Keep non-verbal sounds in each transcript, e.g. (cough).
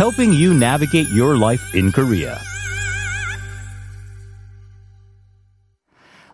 helping you navigate your life in Korea.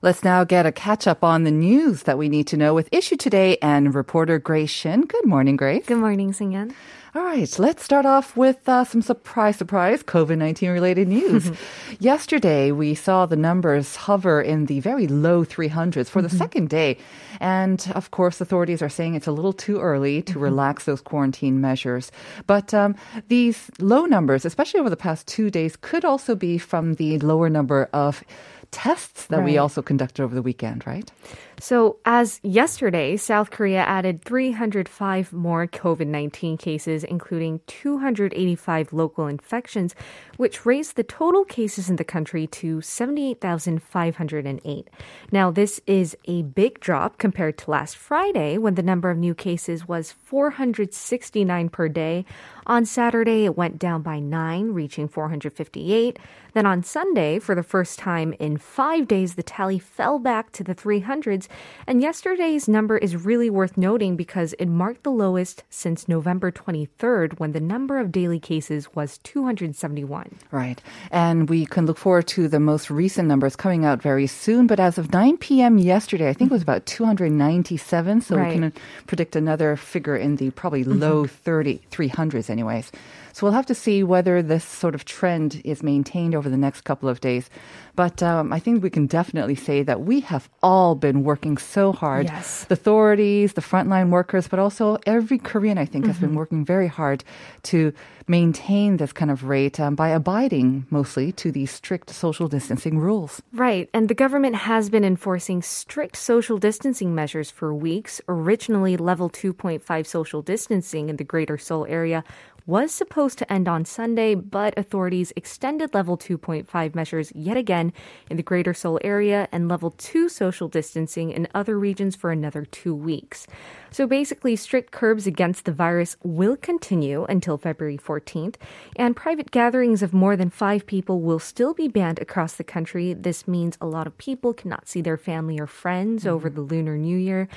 Let's now get a catch up on the news that we need to know with Issue Today and reporter Grace Shin. Good morning, Grace. Good morning, Singyan. All right, let's start off with uh, some surprise, surprise COVID 19 related news. (laughs) Yesterday, we saw the numbers hover in the very low 300s for the second day. And of course, authorities are saying it's a little too early to relax those quarantine measures. But um, these low numbers, especially over the past two days, could also be from the lower number of tests that we also conducted over the weekend, right? So, as yesterday, South Korea added 305 more COVID 19 cases, including 285 local infections, which raised the total cases in the country to 78,508. Now, this is a big drop compared to last Friday when the number of new cases was 469 per day. On Saturday, it went down by 9, reaching 458. Then on Sunday, for the first time in five days, the tally fell back to the 300s. And yesterday's number is really worth noting because it marked the lowest since November 23rd when the number of daily cases was 271. Right. And we can look forward to the most recent numbers coming out very soon. But as of 9 p.m. yesterday, I think it was about 297. So Right. we can predict another figure in the probably mm-hmm. low 30, 300s, anyways. So we'll have to see whether this sort of trend is maintained over the next couple of days. But um, I think we can definitely say that we have all been working so hard. Yes. The authorities, the frontline workers, but also every Korean, I think, has been working very hard to maintain this kind of rate um, by abiding mostly to these strict social distancing rules. Right, and the government has been enforcing strict social distancing measures for weeks. Originally, level 2.5 social distancing in the greater Seoul area was supposed to end on Sunday, but authorities extended level 2.5 measures yet again in the greater Seoul area and level 2 social distancing in other regions for another two weeks. So basically, strict curbs against the virus will continue until February 14th, and private gatherings of more than five people will still be banned across the country. This means a lot of people cannot see their family or friends over mm-hmm. the Lunar New Year.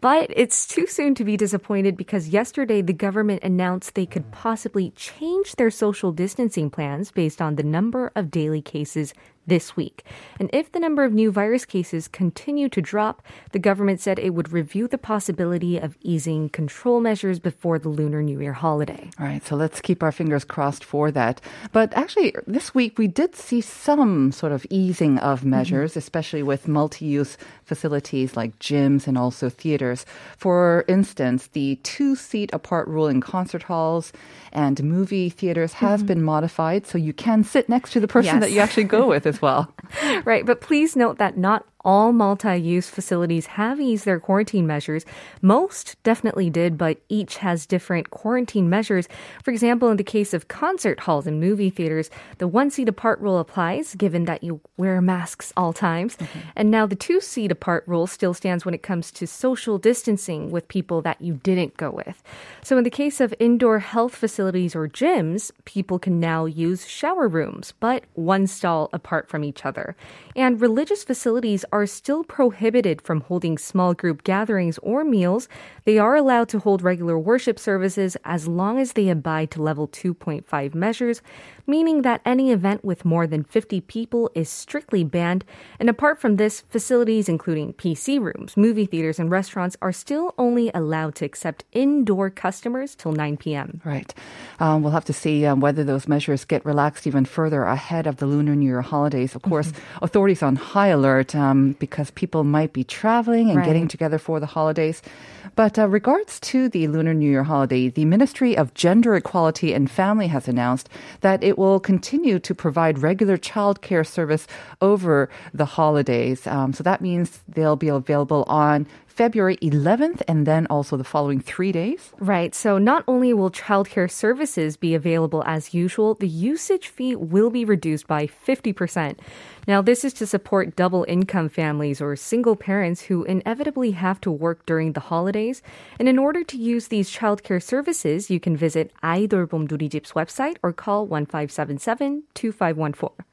But it's too soon to be disappointed because yesterday the government announced they could possibly change their social distancing plans based on the number of daily cases this week. And if the number of new virus cases continue to drop, the government said it would review the possibility of easing control measures before the Lunar New Year holiday. All right, so let's keep our fingers crossed for that. But actually, this week we did see some sort of easing of measures, mm-hmm. especially with multi use facilities like gyms and also theaters. For instance, the two seat apart rule in concert halls and movie theaters has mm-hmm. been modified so you can sit next to the person Yes. that you actually go with as well. (laughs) Right, but please note that not all multi use facilities have eased their quarantine measures. Most definitely did, but each has different quarantine measures. For example, in the case of concert halls and movie theaters, the one seat apart rule applies, given that you wear masks all times. Mm-hmm. And now the two seat apart rule still stands when it comes to social distancing with people that you didn't go with. So in the case of indoor health facilities or gyms, people can now use shower rooms, but one stall apart from each other. And religious facilities are still prohibited from holding small group gatherings or meals. They are allowed to hold regular worship services as long as they abide to level 2.5 measures, meaning that any event with more than 50 people is strictly banned. And apart from this, facilities including PC rooms, movie theaters, and restaurants are still only allowed to accept indoor customers till 9 p.m. Right. Um, we'll have to see um, whether those measures get relaxed even further ahead of the Lunar New Year holidays. Of course, authorities on high alert um, because people might be traveling and Right. getting together for the holidays. But uh, regards to the Lunar New Year holiday, the Ministry of Gender Equality and Family has announced that it will continue to provide regular childcare service over the holidays. Um, so that means they'll be available on February 11th and then also the following three days. Right. So not only will childcare services be available as usual, the usage fee will be reduced by 50%. Now, this is to support double income families or single parents who inevitably have to work during the holidays. And in order to use these childcare services, you can visit 아이돌봄 누리집's website or call 1577 2514.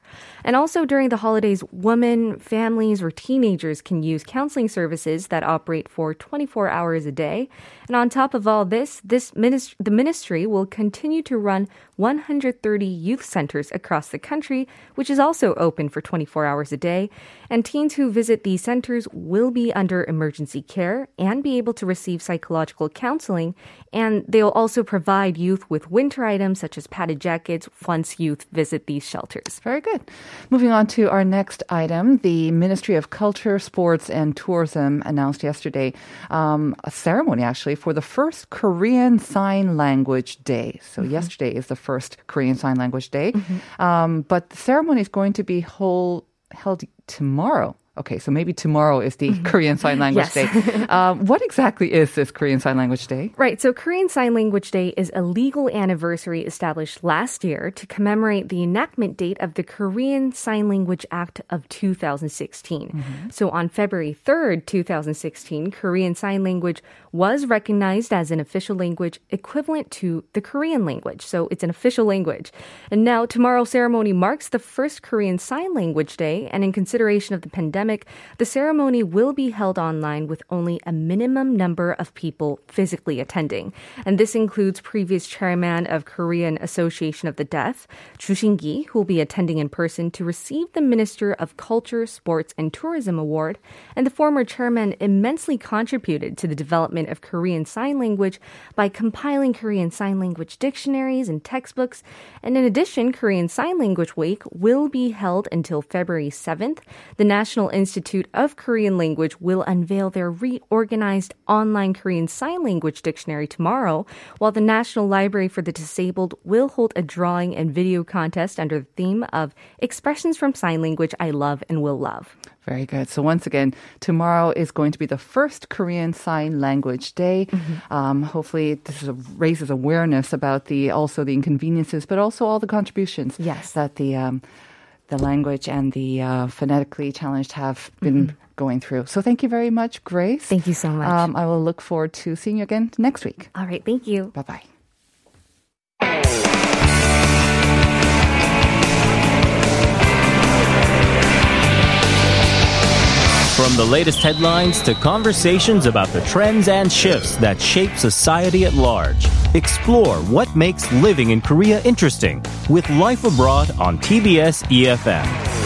And also during the holidays, women, families, or teenagers can use counseling services that operate for 24 hours a day. And on top of all this, this ministry, the ministry will continue to run 130 youth centers across the country, which is also open for 24 hours a day. And teens who visit these centers will be under emergency care and be able to receive psychological counseling. And they'll also provide youth with winter items such as padded jackets once youth visit these shelters. Very good. Moving on to our next item, the Ministry of Culture, Sports, and Tourism announced yesterday um, a ceremony actually for the first Korean Sign Language Day. So yesterday is the first Korean Sign Language Day, um, but the ceremony is going to be hold, held tomorrow. Okay, so maybe tomorrow is the Korean Sign (laughs) Language Yes. Day. Um, what exactly is this Korean Sign Language Day? Right, so Korean Sign Language Day is a legal anniversary established last year to commemorate the enactment date of the Korean Sign Language Act of 2016. So on February 3rd, 2016, Korean Sign Language was recognized as an official language equivalent to the Korean language. So it's an official language. And now tomorrow's ceremony marks the first Korean Sign Language Day, and in consideration of the pandemic, the ceremony will be held online with only a minimum number of people physically attending. And this includes previous chairman of Korean Association of the Deaf, Chu Shin-gi, who will be attending in person to receive the Minister of Culture, Sports, and Tourism Award. And the former chairman immensely contributed to the development of Korean Sign Language by compiling Korean Sign Language dictionaries and textbooks. And in addition, Korean Sign Language Week will be held until February 7th. The National Institute of Korean Language will unveil their reorganized online Korean Sign Language dictionary tomorrow, while the National Library for the Disabled will hold a drawing and video contest under the theme of Expressions from Sign Language I Love and Will Love. Very good. So once again, tomorrow is going to be the first Korean Sign Language Day. Um, hopefully, this is a, raises awareness about the also the inconveniences, but also all the contributions Yes. that the um, the language and the uh, phonetically challenged have been going through. So thank you very much, Grace. Thank you so much. Um, I will look forward to seeing you again next week. All right, thank you. Bye bye. From the latest headlines to conversations about the trends and shifts that shape society at large, explore what makes living in Korea interesting with Life Abroad on TBS EFM.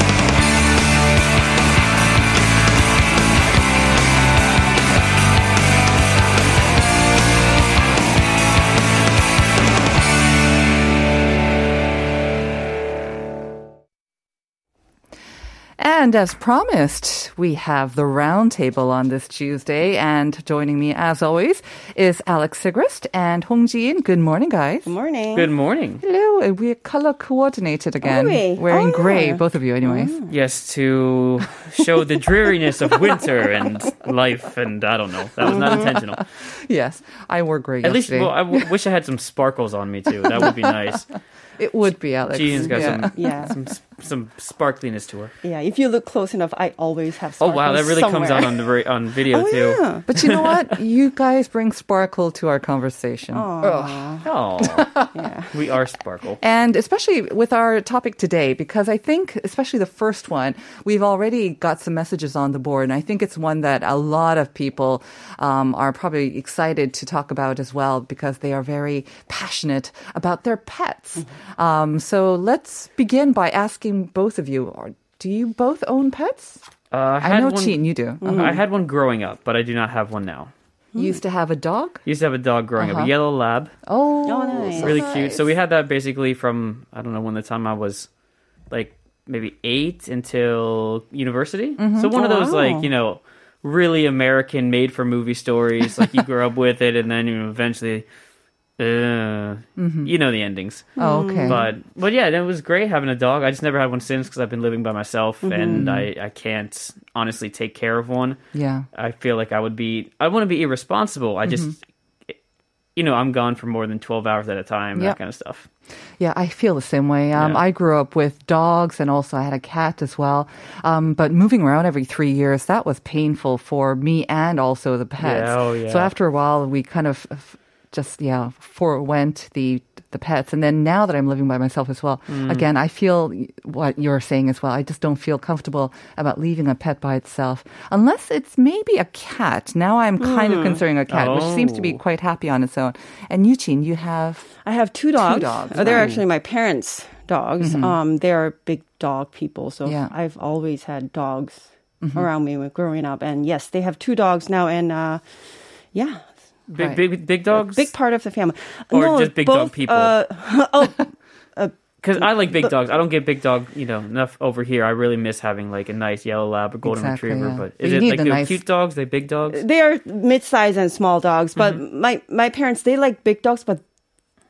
And as promised, we have the roundtable on this Tuesday. And joining me, as always, is Alex Sigrist and Hong Ji-in. Good morning, guys. Good morning. Good morning. Hello. We're color coordinated again. Are we? Wearing Oh, gray, yeah. both of you, anyways. Ah. Yes, to show the dreariness of winter and life, and I don't know. That was not mm-hmm. intentional. Yes, I wore gray At least, yesterday. well, I w- wish I had some sparkles on me too. That would be nice. it would be Alex. Jean's got Yeah. some, Yeah. some some sparkliness to her. Yeah, if you look close enough, I always have Oh wow, that sparkles really comes out on the ver- on video Oh, too. yeah. But you know what? (laughs) you guys bring sparkle to our conversation. Oh, Yeah. we are sparkle. And especially with our topic today, because I think, especially the first one, we've already got some messages on the board. And I think it's one that a lot of people um, are probably excited to talk about as well, because they are very passionate about their pets. Um, so let's begin by asking both of you, or do you both own pets? Uh, I know, one, Chin, you do. Uh-huh. I had one growing up, but I do not have one now. You used to have a dog? Used to have a dog growing up, Uh-huh. a yellow lab, Oh, Oh, nice. so really cute. So we had that basically from I don't know when the time I was like maybe eight until university. So one of Oh, those wow. like you know really American, made for movie stories. Like you grew up with it, and then you know, eventually uh, you know the endings. Oh, okay. But but yeah, it was great having a dog. I just never had one since because I've been living by myself and I I can't honestly take care of one. yeah. I feel like I would be I want to be irresponsible. I just you know, I'm gone for more than 12 hours at a time, Yep. that kind of stuff. Yeah, I feel the same way. Um, Yeah. I grew up with dogs and also I had a cat as well. Um, but moving around every three years, that was painful for me and also the pets. Yeah, oh, So after a while, we kind of f- just, yeah, forewent the the pets. And then now that I'm living by myself as well, Mm. again, I feel what you're saying as well. I just don't feel comfortable about leaving a pet by itself unless it's maybe a cat. Now I'm kind of considering a cat, which seems to be Oh. quite happy on its own. And Yuchin, you have I have two dogs. dogs, Uh, They're right. actually my parents' dogs. Um, they're big dog people, so Yeah. I've always had dogs around me when growing up. And yes, they have two dogs now, and uh, yeah, Big Right. big big dogs? big part of the family. Or just big dog people? Uh, (laughs) oh, Cuz I like big dogs. I don't get big dog, you know, enough over here. I really miss having like a nice yellow lab or golden Exactly, retriever, yeah. but But is you it like the the nice- cute dogs? They big dogs? they are mid-sized and small dogs, but Mm-hmm. my my parents they like big dogs, but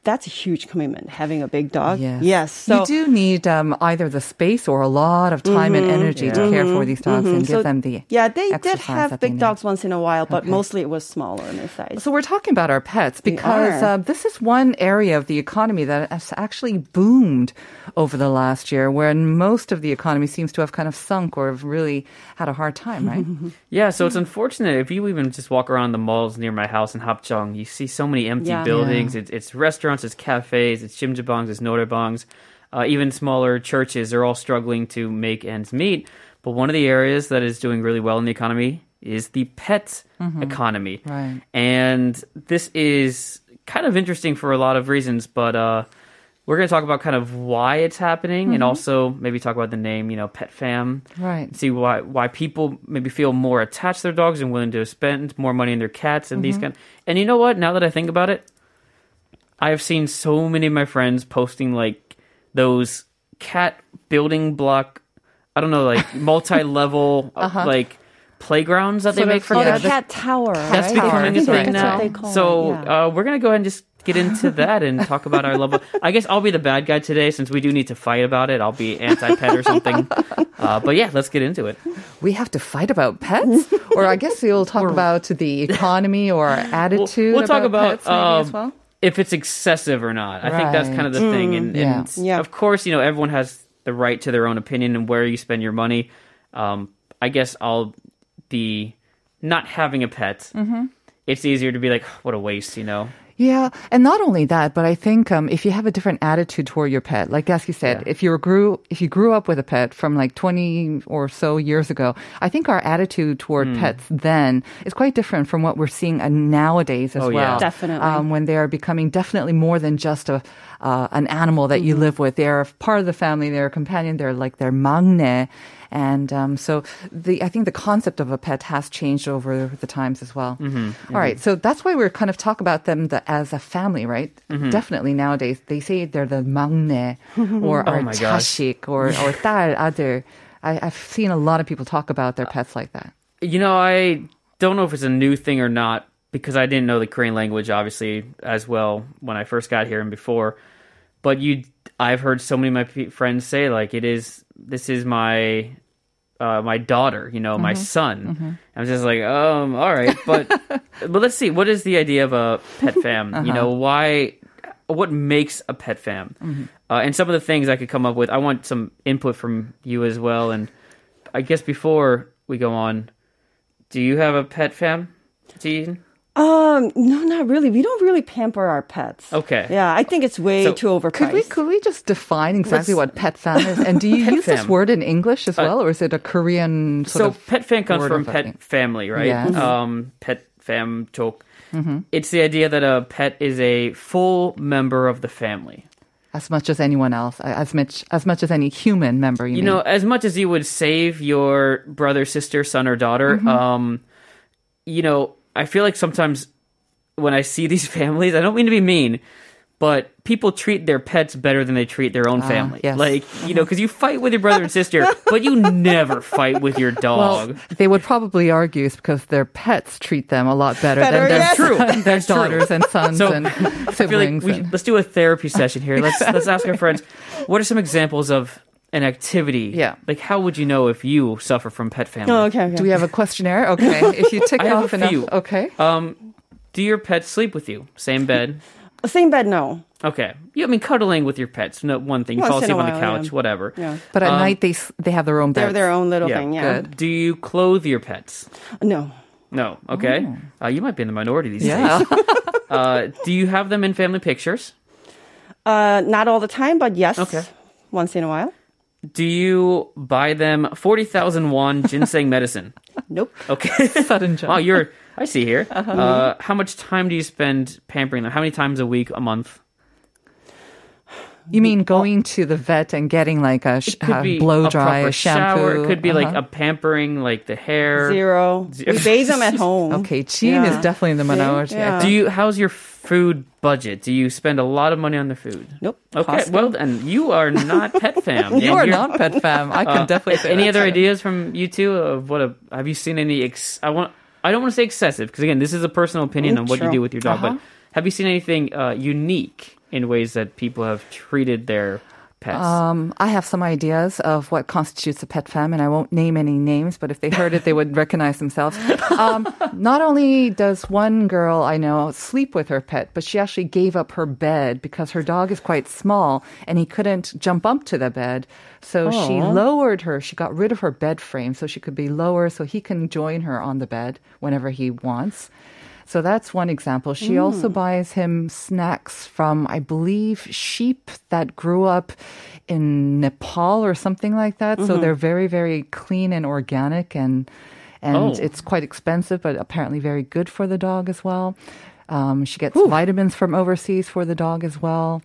that's a huge commitment having a big dog. Yes. Yes. So you do need um, either the space or a lot of time and energy to care for these dogs and give So, them the yeah, they did have big dogs once in a while, but Okay. mostly it was smaller in their size. So we're talking about our pets because uh, this is one area of the economy that has actually boomed over the last year, when most of the economy seems to have kind of sunk or have really had a hard time, right? (laughs) Yeah, so it's unfortunate if you even just walk around the malls near my house in Hapjeong, you see so many empty Yeah. buildings. It's, it's restaurants, it's cafes, it's jjimjilbangs, it's noraebangs. Uh, even smaller churches are all struggling to make ends meet. But one of the areas that is doing really well in the economy is the pet economy. Right. And this is kind of interesting for a lot of reasons, but uh, we're going to talk about kind of why it's happening and also maybe talk about the name, you know, Pet Fam Right. see why why people maybe feel more attached to their dogs and willing to spend more money on their cats and these kind. And you know what? Now that I think about it, I have seen so many of my friends posting like those cat building block. I don't know, like (laughs) multi-level uh, like playgrounds that they make for oh, yeah, the cats. cat tower. That's right? becoming I a think thing now. what they call So it, yeah. uh, we're gonna go ahead and just get into (laughs) that and talk about our love. Of, I guess I'll be the bad guy today since we do need to fight about it. I'll be anti-pet or something. (laughs) Uh, but yeah, let's get into it. We have to fight about pets, or I guess we'll talk about the economy or our attitude. we'll talk about, pets maybe as um, well. If it's excessive or not. I think that's kind of the Right. thing. And, Yeah. and Yeah. of course, you know, everyone has the right to their own opinion and where you spend your money. Um, I guess I'll be not having a pet. Mm-hmm. It's easier to be like, what a waste, you know? Yeah, and not only that, but I think um, if you have a different attitude toward your pet, like as you said, Yeah. if you grew if you grew up with a pet from like twenty or so years ago, I think our attitude toward Hmm. pets then is quite different from what we're seeing uh, nowadays as Oh, yeah. well. Definitely. um, when they are becoming definitely more than just a uh, an animal that Mm-hmm. you live with. They're part of the family. They're a companion. They're like their maknae. And um, so the I think the concept of a pet has changed over the times as well. Mm-hmm. All right, so that's why we're kind of talk about them the, as a family, right? Mm-hmm. Definitely nowadays they say they're the 막내 (laughs) or Oh or my gosh. 자식 or or 딸 (laughs) 아들. I, I've seen a lot of people talk about their pets like that. You know, I don't know if it's a new thing or not because I didn't know the Korean language obviously as well when I first got here and before. But you, I've heard so many of my pe- friends say like it is. This is my. uh, my daughter, you know, my son. I'm just like, um, all right, but (laughs) but let's see. What is the idea of a pet fam? You know, why? What makes a pet fam? Uh, and some of the things I could come up with. I want some input from you as well. And I guess before we go on, do you have a pet fam, Jean? Um, no, not really. We don't really pamper our pets. Okay. Yeah, I think it's way So, too overpriced. Could we could we just define exactly Let's- what pet fam is? And do (laughs) you Pet use this word in English as Uh, well, or is it a Korean sort So of? pet fam comes from pet family, right? Yes. Um, pet fam talk. It's the idea that a pet is a full member of the family. as much as anyone else, as much as much as any human member. You, you know, as much as you would save your brother, sister, son, or daughter, um, you know, I feel like sometimes when I see (laughs) these families, I don't mean to be mean, but people treat their pets better than they treat their own ah, family. yes. Like, you know, because you fight with your brother and sister, (laughs) but you never fight with your Well, dog. they would probably argue it's because their pets treat them a lot better, Better, than their, yes. True. son- (laughs) their daughters and sons So, and I feel like siblings. we, and- let's do a therapy session here. Let's let's ask our friends, what are some examples of an activity? Yeah. Like, how would you know if you suffer from pet family? Oh, okay, okay. Do we have a questionnaire? Okay. (laughs) If you tick I have off a enough. few. Okay. Um, do your pets sleep with you? Same bed? Same bed, no. Okay. Yeah, I mean, cuddling with your pets, no one thing. You Once fall in a asleep on the couch, yeah. whatever. Yeah. But at Um, night they they have their own They're their own little Yeah. thing, yeah. Good. Do you clothe your pets? No. No. Okay. Uh, you might be in the minority these Oh. Yeah. days. (laughs) Uh, do you have them in family pictures? Uh, not all the time, but yes. Okay. Once in a while. Do you buy them 40,000 won ginseng medicine? (laughs) Nope. Okay. (laughs) Sudden jump. Oh, you're. I see here. Uh-huh. Uh, how much time do you spend pampering them? How many times a week, a month? You mean going to the vet and getting like a, sh- It a blow dry proper a shampoo? shower. It could be like Uh-huh. a pampering, like the hair. Zero. Zero. We bathe them at (laughs) home. Okay, Jean is definitely in the See? minority. Yeah. Do you? How's your food budget? Do you spend a lot of money on the food? Nope. Okay. Costco. Well, and you are not pet (laughs) fam. You are not pet fam. I can Uh, definitely say Any that other too. ideas from you two of what a? Have you seen any? Ex, I want. I don't want to say excessive because again, this is a personal opinion Mm, on what you do with your dog. Uh-huh. But have you seen anything uh, unique in ways that people have treated their pets? Um, I have some ideas of what constitutes a pet fam, and I won't name any names, but if they heard it, they would recognize themselves. Um, not only does one girl I know sleep with her pet, but she actually gave up her bed because her dog is quite small and he couldn't jump up to the bed. So she lowered her, she got rid of her bed frame so she could be lower so he can join her on the bed whenever he wants. So that's one example. She also buys him snacks from, I believe, sheep that grew up in Nepal or something like that. So they're very, very clean and organic, and and Oh. it's quite expensive, but apparently very good for the dog as well. Um, she gets vitamins from overseas for the dog as well,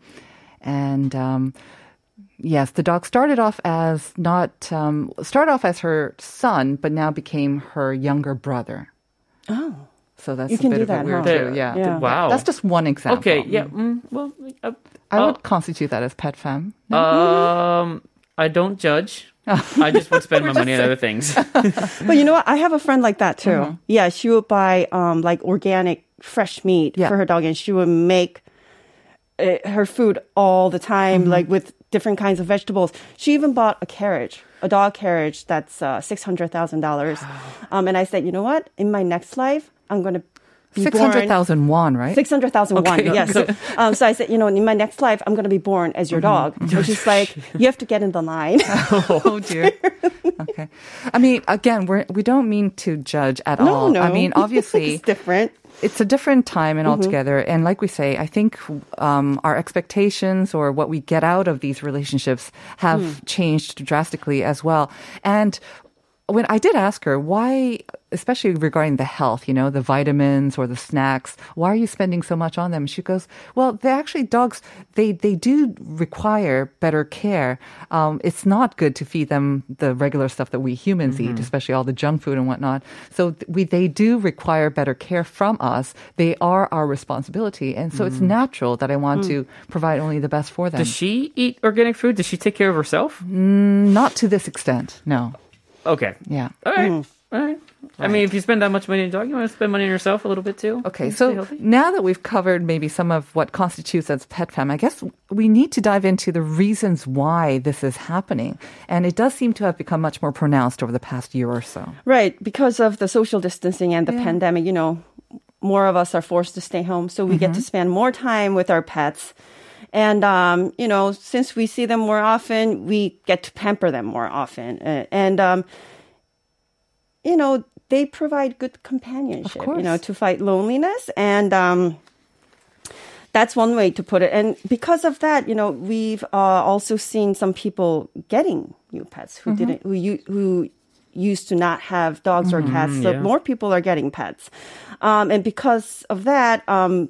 and. Um, Yes, the dog started off as not um, started off as her son, but now became her younger brother. Oh. So that's You a can bit do of that, a weird huh? too. Yeah. Yeah. Wow. That's just one example. okay. Yeah. Mm, well, uh, I uh, would constitute that as pet fam. Um, I don't judge. (laughs) I just would spend my money on other things. (laughs) But you know what? I have a friend like that too. Yeah, she would buy um like organic fresh meat Yeah. for her dog, and she would make uh, her food all the time, like with different kinds of vegetables. She even bought a carriage, a dog carriage that's uh, six hundred thousand dollars. Um, and I said, you know what? In my next life, I'm gonna be Six hundred thousand won, right? Six hundred thousand won. Okay. Yes. So, (laughs) um, so I said, you know, in my next life, I'm going to be born as your dog. (laughs) And she's like, you have to get in the line. (laughs) oh dear. okay. I mean, again, we're we don't mean to judge at no, all. no. I mean, obviously, it's different. it's a different time and altogether. And like we say, I think um, our expectations or what we get out of these relationships have changed drastically as well. And when I did ask her why, especially regarding the health, you know, the vitamins or the snacks, why are you spending so much on them? She goes, well, they actually dogs. They they do require better care. Um, it's not good to feed them the regular stuff that we humans eat, mm-hmm. especially all the junk food and whatnot. So we they do require better care from us. They are our responsibility, and so it's mm. natural that I want mm. to provide only the best for them. Does she eat organic food? Does she take care of herself? Mm, not to this extent, no. Okay. Yeah. All right. Mm-hmm. All right. I mean, if you spend that much money on a dog, you want to spend money on yourself a little bit too. Okay, so now that we've covered maybe some of what constitutes as pet fam, I guess we need to dive into the reasons why this is happening. And it does seem to have become much more pronounced over the past year or so. Right. Because of the social distancing and the pandemic, you know, more of us are forced to stay home. So we get to mm-hmm. spend more time with our pets. And, um, you know, since we see them more often, we get to pamper them more often. Uh, and, um, you know, they provide good companionship, you know, to fight loneliness. And, um, that's one way to put it. And because of that, you know, we've uh, also seen some people getting new pets who didn't, who u- who used to not have dogs or cats. So yeah. more people are getting pets, um, and because of that, um,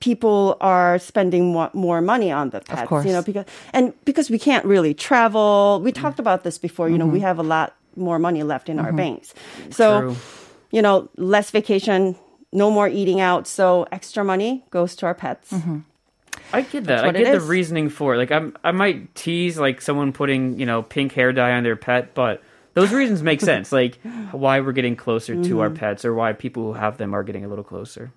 people are spending more, more money on the pets. course. You know, because and because we can't really travel. We mm-hmm. talked about this before. You know, we mm-hmm. have a lot more money left in our mm-hmm. banks. So True. you know, less vacation, no more eating out. So extra money goes to our pets. I get that. I what it get the is. reasoning for it. Like I'm, I might tease like someone putting you know pink hair dye on their pet, but those reasons make (laughs) sense. Like why we're getting closer to our Mm-hmm. pets, or why people who have them are getting a little closer.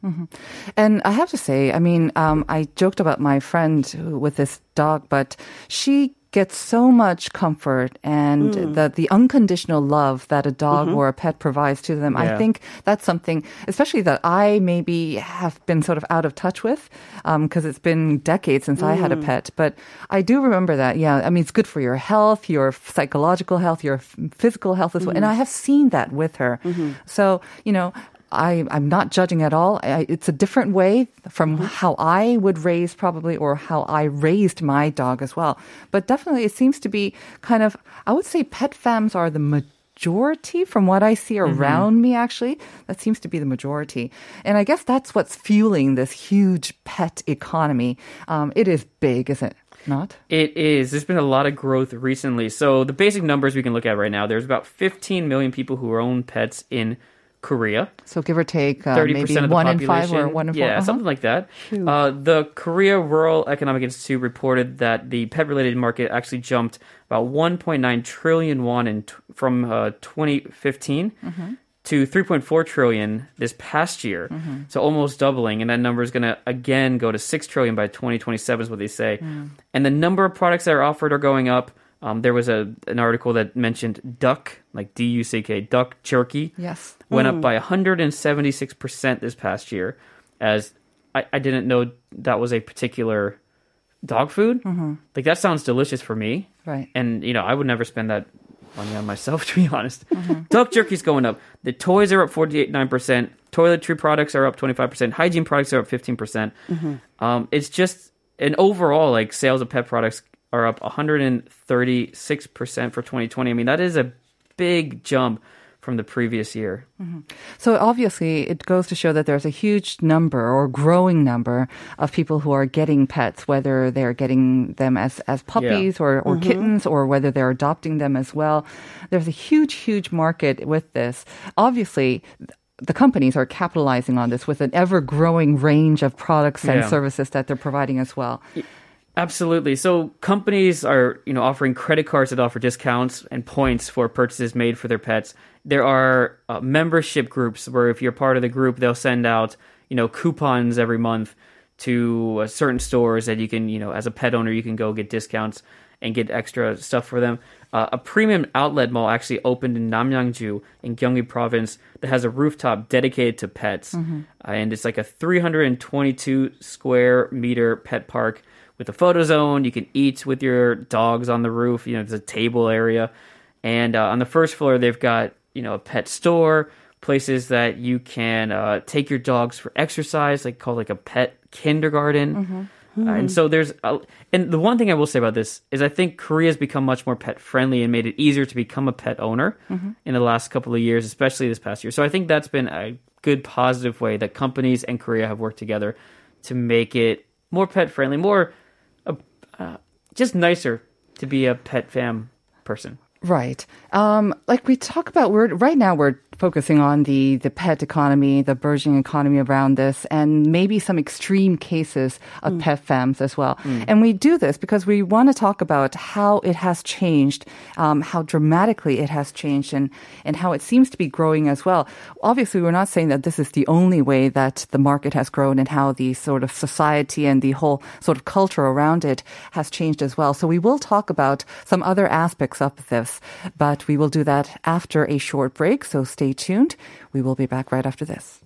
And I have to say, I mean, um, I joked about my friend who- with this dog, but she gets so much comfort and Mm. the the unconditional love that a dog Mm-hmm. or a pet provides to them. I think that's something, especially that I maybe have been sort of out of touch with, because it's been decades since I had a Mm. pet. But I do remember that. Yeah, I mean, it's good for your health, your psychological health, your physical health as well. And I Mm-hmm. have seen that with her. So you know. I, I'm not judging at all. I, it's a different way from how I would raise probably or how I raised my dog as well. But definitely it seems to be kind of, I would say pet fams are the majority from what I see around me actually. That seems to be the majority. And I guess that's what's fueling this huge pet economy. Um, it is big, is it not? It is. There's been a lot of growth recently. So the basic numbers we can look at right now, there's about 15 million people who own pets in Korea. So give or take uh, maybe percent of the one in five or one in four. Yeah, Uh-huh. something like that. Uh, the Korea Rural Economic Institute reported that the pet-related market actually jumped about 1.9 trillion won in t- from uh, 2015 Mm-hmm. to 3.4 trillion this past year. Mm-hmm. So almost doubling, and that number is going to again go to six trillion by 2027 is what they say. Mm. And the number of products that are offered are going up. Um, there was a an article that mentioned duck, like D U C K, duck jerky Yes. went up by 176% this past year as I, I didn't know that was a particular dog food. Like that sounds delicious for me. Right. and you know i would never spend that money on myself (laughs) to be honest. Duck jerky's going up. The toys are up 48 9% toiletry products are up 25% hygiene products are up 15% um, it's just and overall like sales of pet products are up 136% for 2020 i mean that is a big jump from the previous year mm-hmm. So obviously, it goes to show that there's a huge number or growing number of people who are getting pets, whether they're getting them as, as puppies or, or mm-hmm. kittens or whether they're adopting them as well. There's a huge, huge market with this. Obviously, the companies are capitalizing on this with an ever growing range of products and Yeah. services that they're providing as well. Absolutely. So companies are, you know, offering credit cards that offer discounts and points for purchases made for their pets. There are uh, membership groups where if you're part of the group, they'll send out, you know, coupons every month to uh, certain stores that you can, you know, as a pet owner, you can go get discounts and get extra stuff for them. Uh, a premium outlet mall actually opened in Namyangju in Gyeonggi province that has a rooftop dedicated to pets. Uh, and it's like a 322 square meter pet park with a photo zone. You can eat with your dogs on the roof. You know, there's a table area. And uh, on the first floor, they've got, you know, a pet store, places that you can uh, take your dogs for exercise, like called like a pet kindergarten. Uh, and so there's, a, and the one thing I will say about this is I think Korea has become much more pet friendly and made it easier to become a pet owner in the last couple of years, especially this past year. So I think that's been a good positive way that companies and Korea have worked together to make it more pet friendly, more uh, just nicer to be a pet fam person. Right. Um, like we talk about, we're right now we're focusing on the the pet economy, the burgeoning economy around this, and maybe some extreme cases of pet fams as well. And we do this because we want to talk about how it has changed, um, how dramatically it has changed, and and how it seems to be growing as well. Obviously, we're not saying that this is the only way that the market has grown and how the sort of society and the whole sort of culture around it has changed as well. So we will talk about some other aspects of this, but we will do that after a short break. So stay tuned. We will be back right after this.